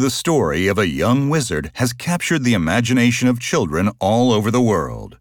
The story of a young wizard has captured the imagination of children all over the world.